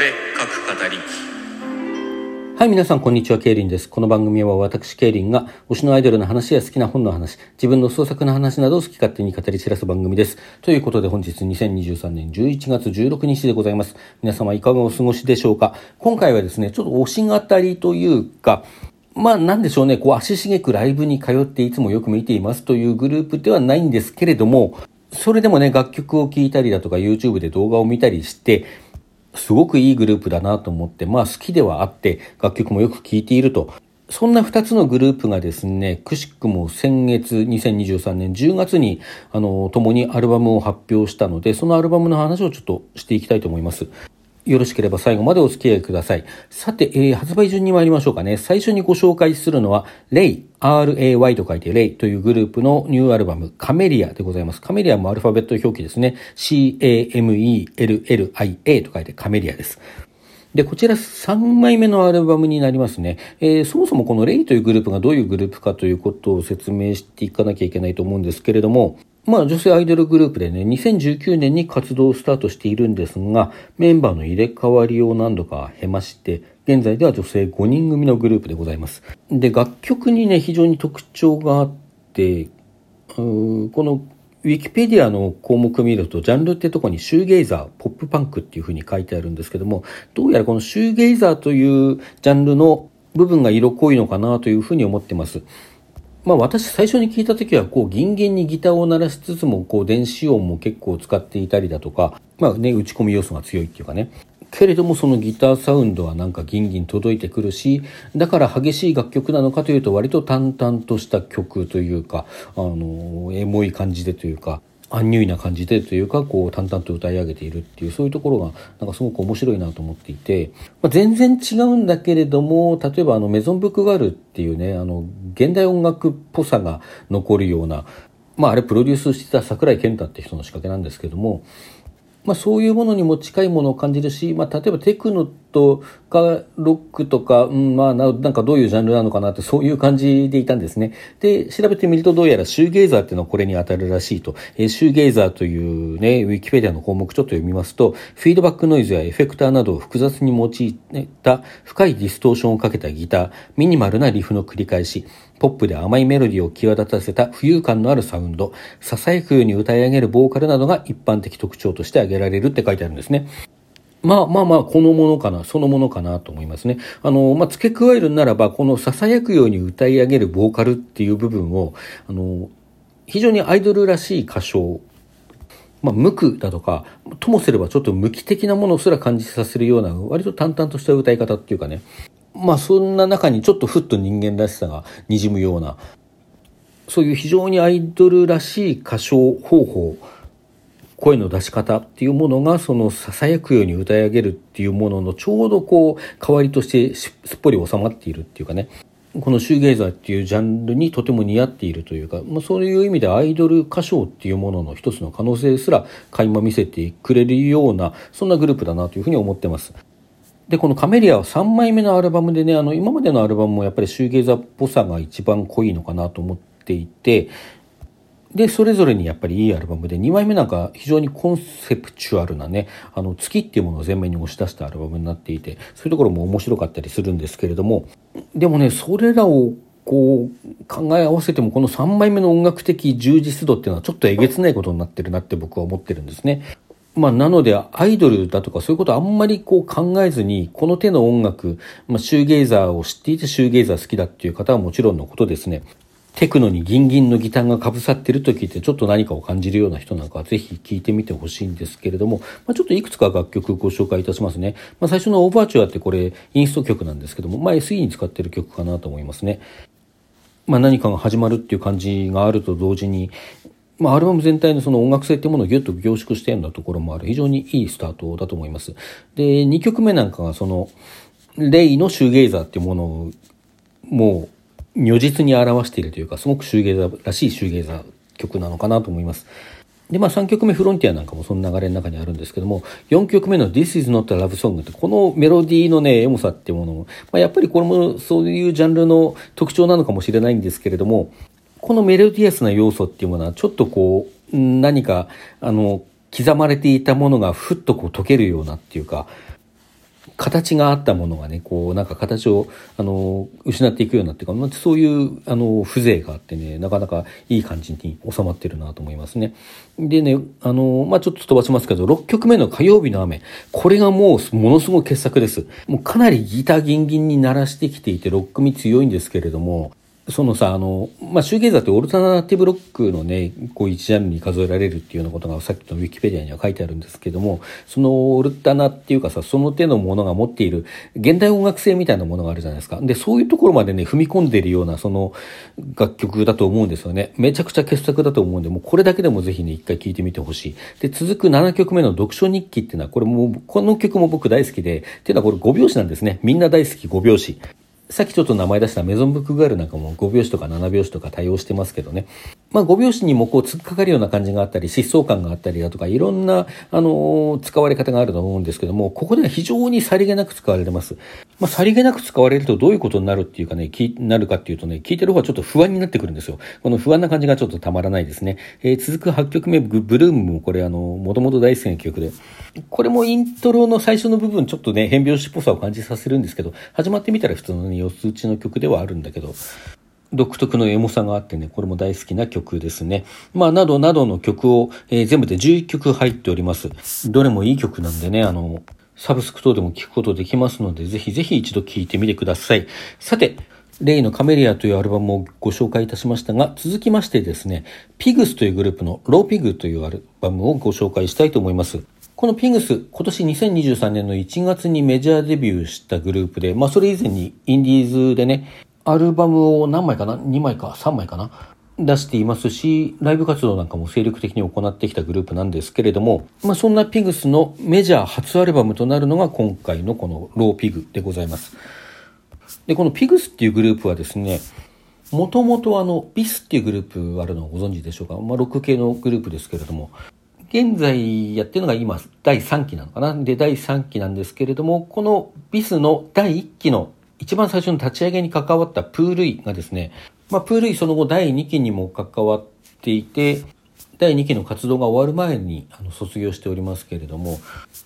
俺各語りはい、皆さん、こんにちは、ケイリンです。この番組は私、ケイリンが、推しのアイドルの話や好きな本の話、自分の創作の話などを好き勝手に語り散らす番組です。ということで、本日2023年11月16日でございます。皆様、いかがお過ごしでしょうか？今回はですね、ちょっと推し語りというか、まあなんでしょうね、こう足しげくライブに通っていつもよく見ていますというグループではないんですけれども、それでもね、楽曲を聴いたりだとか YouTube で動画を見たりして、すごくいいグループだなと思って、まあ好きではあって、楽曲もよく聴いていると。そんな二つのグループがですね、くしくも先月2023年10月に、あの、共にアルバムを発表したので、そのアルバムの話をちょっとしていきたいと思います。よろしければ最後までお付き合いください。さて、えー、発売順に参りましょうかね。最初にご紹介するのは、レイ、RAY と書いてレイというグループのニューアルバム、カメリアでございます。カメリアもアルファベット表記ですね。CAMELLIA と書いてカメリアです。で、こちら3枚目のアルバムになりますね。えー、そもそもこのレイというグループがどういうグループかということを説明していかなきゃいけないと思うんですけれども、まあ女性アイドルグループでね、2019年に活動をスタートしているんですが、メンバーの入れ替わりを何度か経まして、現在では女性5人組のグループでございます。で、楽曲にね、非常に特徴があって、このウィキペディアの項目を見ると、ジャンルってとこにシューゲイザー、ポップパンクっていうふうに書いてあるんですけども、どうやらこのシューゲイザーというジャンルの部分が色濃いのかなというふうに思ってます。まあ私最初に聞いた時はこうギンギンにギターを鳴らしつつもこう電子音も結構使っていたりだとか、まあね、打ち込み要素が強いっていうかね。けれどもそのギターサウンドはなんかギンギン届いてくるし、だから激しい楽曲なのかというと割と淡々とした曲というか、あの、エモい感じでというか、アンニュイな感じでというかこう淡々と歌い上げているっていうそういうところがなんかすごく面白いなと思っていて、まあ、全然違うんだけれども例えばあのメゾンブックガールっていうねあの現代音楽っぽさが残るようなまああれプロデュースしてた桜井健太って人の仕掛けなんですけどもまあ、そういうものにも近いものを感じるし、まあ、例えばテクノとかロックとか、うん、まあな、なんかどういうジャンルなのかなってそういう感じでいたんですね。で、調べてみるとどうやらシューゲイザーっていうのはこれに当たるらしいと。えー、シューゲイザーというね、ウィキペディアの項目ちょっと読みますと、フィードバックノイズやエフェクターなどを複雑に用いた深いディストーションをかけたギター、ミニマルなリフの繰り返し、ポップで甘いメロディーを際立たせた浮遊感のあるサウンド、囁くように歌い上げるボーカルなどが一般的特徴として挙げられるって書いてあるんですね。まあまあまあ、このものかな、そのものかなと思いますね。あの、まあ、付け加えるならば、この囁くように歌い上げるボーカルっていう部分を、あの、非常にアイドルらしい歌唱まあ、無垢だとか、ともすればちょっと無機的なものすら感じさせるような、割と淡々とした歌い方っていうかね、まあそんな中にちょっとふっと人間らしさが滲むようなそういう非常にアイドルらしい歌唱方法声の出し方っていうものがその囁くように歌い上げるっていうもののちょうどこう代わりとしてすっぽり収まっているっていうかねこのシューゲイザーっていうジャンルにとても似合っているというか、まあ、そういう意味でアイドル歌唱っていうものの一つの可能性すら垣間見せてくれるようなそんなグループだなというふうに思ってます。で、このカメリアは3枚目のアルバムでね、あの、今までのアルバムもやっぱりシューゲイザーっぽさが一番濃いのかなと思っていて、で、それぞれにやっぱりいいアルバムで、2枚目なんか非常にコンセプチュアルなね、あの、月っていうものを前面に押し出したアルバムになっていて、そういうところも面白かったりするんですけれども、でもね、それらをこう考え合わせてもこの3枚目の音楽的充実度っていうのはちょっとえげつないことになってるなって僕は思ってるんですね。まあ、なので、アイドルだとかそういうことあんまりこう考えずに、この手の音楽、まあ、シューゲイザーを知っていてシューゲイザー好きだっていう方はもちろんのことですね。テクノにギンギンのギターがかぶさってると聞いてちょっと何かを感じるような人なんかはぜひ聴いてみてほしいんですけれども、まあ、ちょっといくつか楽曲ご紹介いたしますね。まあ、最初のオーバーチュアってこれインスト曲なんですけども、まあ、SE に使ってる曲かなと思いますね。まあ、何かが始まるっていう感じがあると同時に、まあ、アルバム全体のその音楽性ってものをギュッと凝縮してるようなところもある非常にいいスタートだと思います。で、2曲目なんかがその、レイのシューゲイザーっていうものをもう如実に表しているというか、すごくシューゲイザーらしいシューゲイザー曲なのかなと思います。で、まあ3曲目フロンティアなんかもその流れの中にあるんですけども、4曲目の This is not a love song ってこのメロディーのね、エモさっていうものも、まあ、やっぱりこれもそういうジャンルの特徴なのかもしれないんですけれども、このメロディアスな要素っていうものはちょっとこう何かあの刻まれていたものがふっとこう溶けるようなっていうか形があったものがね、こう、なんか形を、あの、失っていくようになっていうか、そういう、あの、風情があってね、なかなかいい感じに収まってるなと思いますね。でね、あの、まあ、ちょっと飛ばしますけど、6曲目の火曜日の雨。これがもう、ものすごい傑作です。もうかなりギターギンギンに鳴らしてきていて、6組強いんですけれども、そのさ、あの、まあ、シューゲイザーってオルタナティブロックのね、こう一ジャンルに数えられるっていうようなことがさっきのウィキペディアには書いてあるんですけども、そのオルタナっていうかさ、その手のものが持っている現代音楽性みたいなものがあるじゃないですか。で、そういうところまでね、踏み込んでいるようなその楽曲だと思うんですよね。めちゃくちゃ傑作だと思うんで、もうこれだけでもぜひね、一回聴いてみてほしい。で、続く7曲目の読書日記っていうのは、これもう、この曲も僕大好きで、っていうのはこれ5拍子なんですね。みんな大好き5拍子。さっきちょっと名前出したメゾンブックガールなんかも5拍子とか7拍子とか対応してますけどね。まあ5拍子にもこう突っかかるような感じがあったり、疾走感があったりだとか、いろんな、あのー、使われ方があると思うんですけども、ここでは非常にさりげなく使われてます。まあさりげなく使われるとどういうことになるっていうかね、きなるかっていうとね、聞いてる方はちょっと不安になってくるんですよ。この不安な感じがちょっとたまらないですね。えー、続く8曲目、ブルームもこれあの、もともと大好きな曲で、これもイントロの最初の部分ちょっとね、変拍子っぽさを感じさせるんですけど、始まってみたら普通のね、四つ打ちの曲ではあるんだけど、独特のエモさがあってね、これも大好きな曲ですね。まあ、などなどの曲を、えー、全部で11曲入っております。どれもいい曲なんでね、あの、サブスク等でも聴くことできますので、ぜひぜひ一度聴いてみてください。さて、例のカメリアというアルバムをご紹介いたしましたが、続きましてですね、ピグスというグループのローピグというアルバムをご紹介したいと思います。このピグス、今年2023年の1月にメジャーデビューしたグループで、まあそれ以前にインディーズでね、アルバムを何枚かな ?2 枚か3枚かな出していますし、ライブ活動なんかも精力的に行ってきたグループなんですけれども、まあそんなピグスのメジャー初アルバムとなるのが今回のこのローピグでございます。で、このピグスっていうグループはですね、もともとあの、ビスっていうグループあるのをご存知でしょうか？まあ、ロック系のグループですけれども、現在やってるのが今第3期なのかな？で、第3期なんですけれども、このビスの第1期の一番最初の立ち上げに関わったプールイがですね、まあ、プールイその後第2期にも関わっていて、第2期の活動が終わる前にあの卒業しておりますけれども、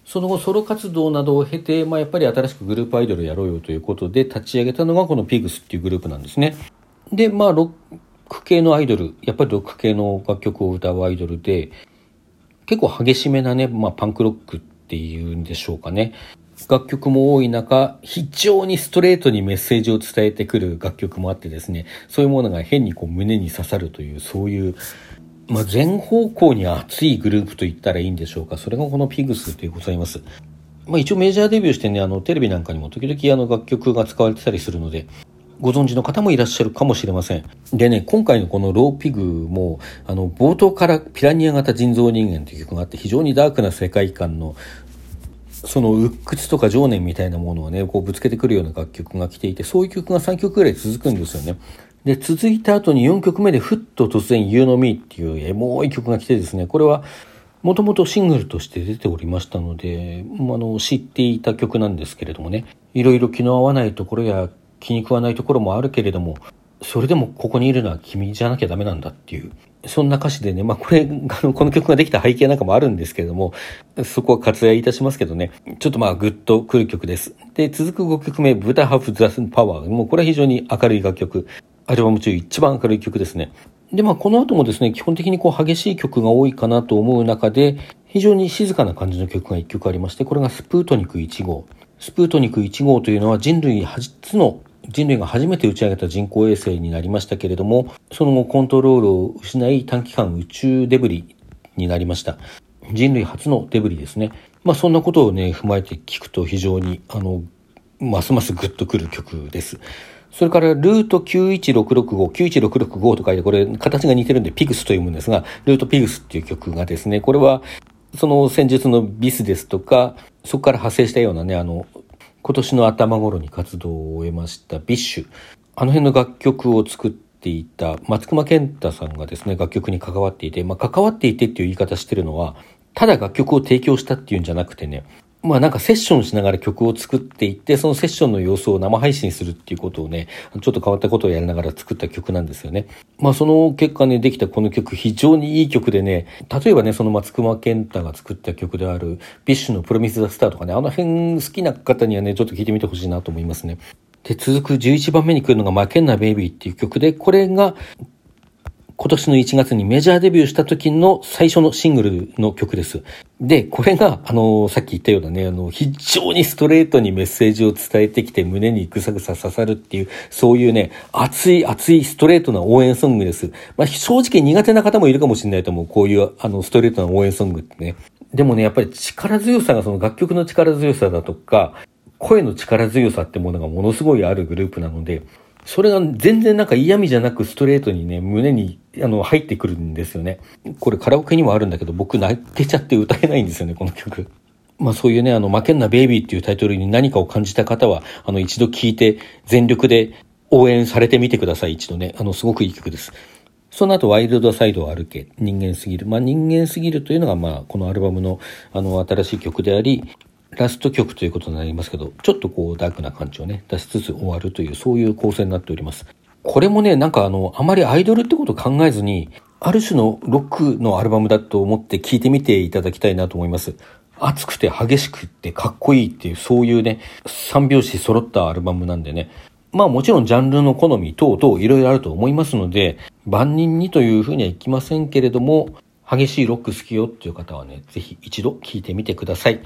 その後ソロ活動などを経て、まあ、やっぱり新しくグループアイドルやろうよということで立ち上げたのがこのピグスっていうグループなんですね。で、まあ、ロック系のアイドル、やっぱりロック系の楽曲を歌うアイドルで、結構激しめなね、まあ、パンクロックっていうんでしょうかね。楽曲も多い中、非常にストレートにメッセージを伝えてくる楽曲もあってですね、そういうものが変にこう胸に刺さるという、そういう、まあ、全方向に熱いグループと言ったらいいんでしょうか。それがこのピグスでございます。まあ、一応メジャーデビューしてね、あの、テレビなんかにも時々あの楽曲が使われてたりするので、ご存知の方もいらっしゃるかもしれません。でね、今回のこのローピグも、あの、冒頭からピラニア型人造人間という曲があって、非常にダークな世界観の、その鬱屈とか情念みたいなものをね、こうぶつけてくるような楽曲が来ていて、そういう曲が3曲ぐらい続くんですよね。で、続いた後に4曲目でふっと突然 You Know Me っていうエモい曲が来てですね、これはもともとシングルとして出ておりましたので、あの、知っていた曲なんですけれどもね、いろいろ気の合わないところや気に食わないところもあるけれども、それでもここにいるのは君じゃなきゃダメなんだっていう、そんな歌詞でね、まあこれ、あの、この曲ができた背景なんかもあるんですけれども、そこは割愛いたしますけどね、ちょっとまあグッとくる曲です。で、続く5曲目、ブタハフザスパワー。もうこれは非常に明るい楽曲。アルバム中一番明るい曲ですね。で、まあこの後もですね、基本的にこう激しい曲が多いかなと思う中で、非常に静かな感じの曲が1曲ありまして、これがスプートニク1号。スプートニク1号というのは人類初の人類が初めて打ち上げた人工衛星になりましたけれども、その後コントロールを失い短期間宇宙デブリになりました。人類初のデブリですね。まあそんなことをね、踏まえて聞くと非常に、あの、ますますグッとくる曲です。それからルート91665、91665と書いて、これ形が似てるんでピグスと読むんですが、ルートピグスっていう曲がですね、これはその先述の BiS ですとか、そこから派生したようなね、あの、今年の頭頃に活動を終えました BiSH。あの辺の楽曲を作っていた松隈健太さんがですね、楽曲に関わっていて、まあ、関わっていてっていう言い方してるのは、ただ楽曲を提供したっていうんじゃなくてね、まあなんかセッションしながら曲を作っていって、そのセッションの様子を生配信するっていうことをね、ちょっと変わったことをやりながら作った曲なんですよね。まあその結果ね、できたこの曲非常にいい曲でね、例えばね、その松隈健太が作った曲である、ビッシュの PROMiSE THE STAR とかね、あの辺好きな方にはね、ちょっと聴いてみてほしいなと思いますね。で、続く11番目に来るのが、マケンナ・ベイビーっていう曲で、これが今年の1月にメジャーデビューした時の最初のシングルの曲です。で、これが、あの、さっき言ったようなね、あの、非常にストレートにメッセージを伝えてきて胸にぐさぐさ刺さるっていう、そういうね、熱い熱いストレートな応援ソングです。まあ、正直苦手な方もいるかもしれないと思う。こういう、あの、ストレートな応援ソングってね。でもね、やっぱり力強さが、その楽曲の力強さだとか、声の力強さってものがものすごいあるグループなので、それが全然なんか嫌味じゃなくストレートにね、胸にあの入ってくるんですよね。これカラオケにもあるんだけど、僕泣けちゃって歌えないんですよね、この曲。まあそういうね、あの、負けんなベイビーっていうタイトルに何かを感じた方は、あの、一度聴いて、全力で応援されてみてください、一度ね。あの、すごくいい曲です。その後、ワイルドサイドを歩け、人間すぎる。まあ人間すぎるというのが、まあこのアルバムの、あの、新しい曲であり、ラスト曲ということになりますけど、ちょっとこうダークな感じをね、出しつつ終わるという、そういう構成になっております。これもね、なんかあの、あまりアイドルってこと考えずに、ある種のロックのアルバムだと思って聴いてみていただきたいなと思います。熱くて激しくってかっこいいっていう、そういうね、三拍子揃ったアルバムなんでね。まあもちろんジャンルの好み等々いろいろあると思いますので、万人にというふうにはいきませんけれども、激しいロック好きよっていう方はね、ぜひ一度聴いてみてください。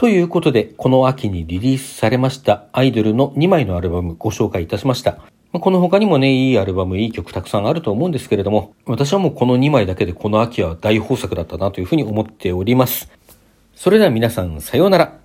ということで、この秋にリリースされましたアイドルの2枚のアルバムご紹介いたしました。この他にもね、いいアルバム、いい曲たくさんあると思うんですけれども、私はもうこの2枚だけでこの秋は大豊作だったなというふうに思っております。それでは皆さん、さようなら。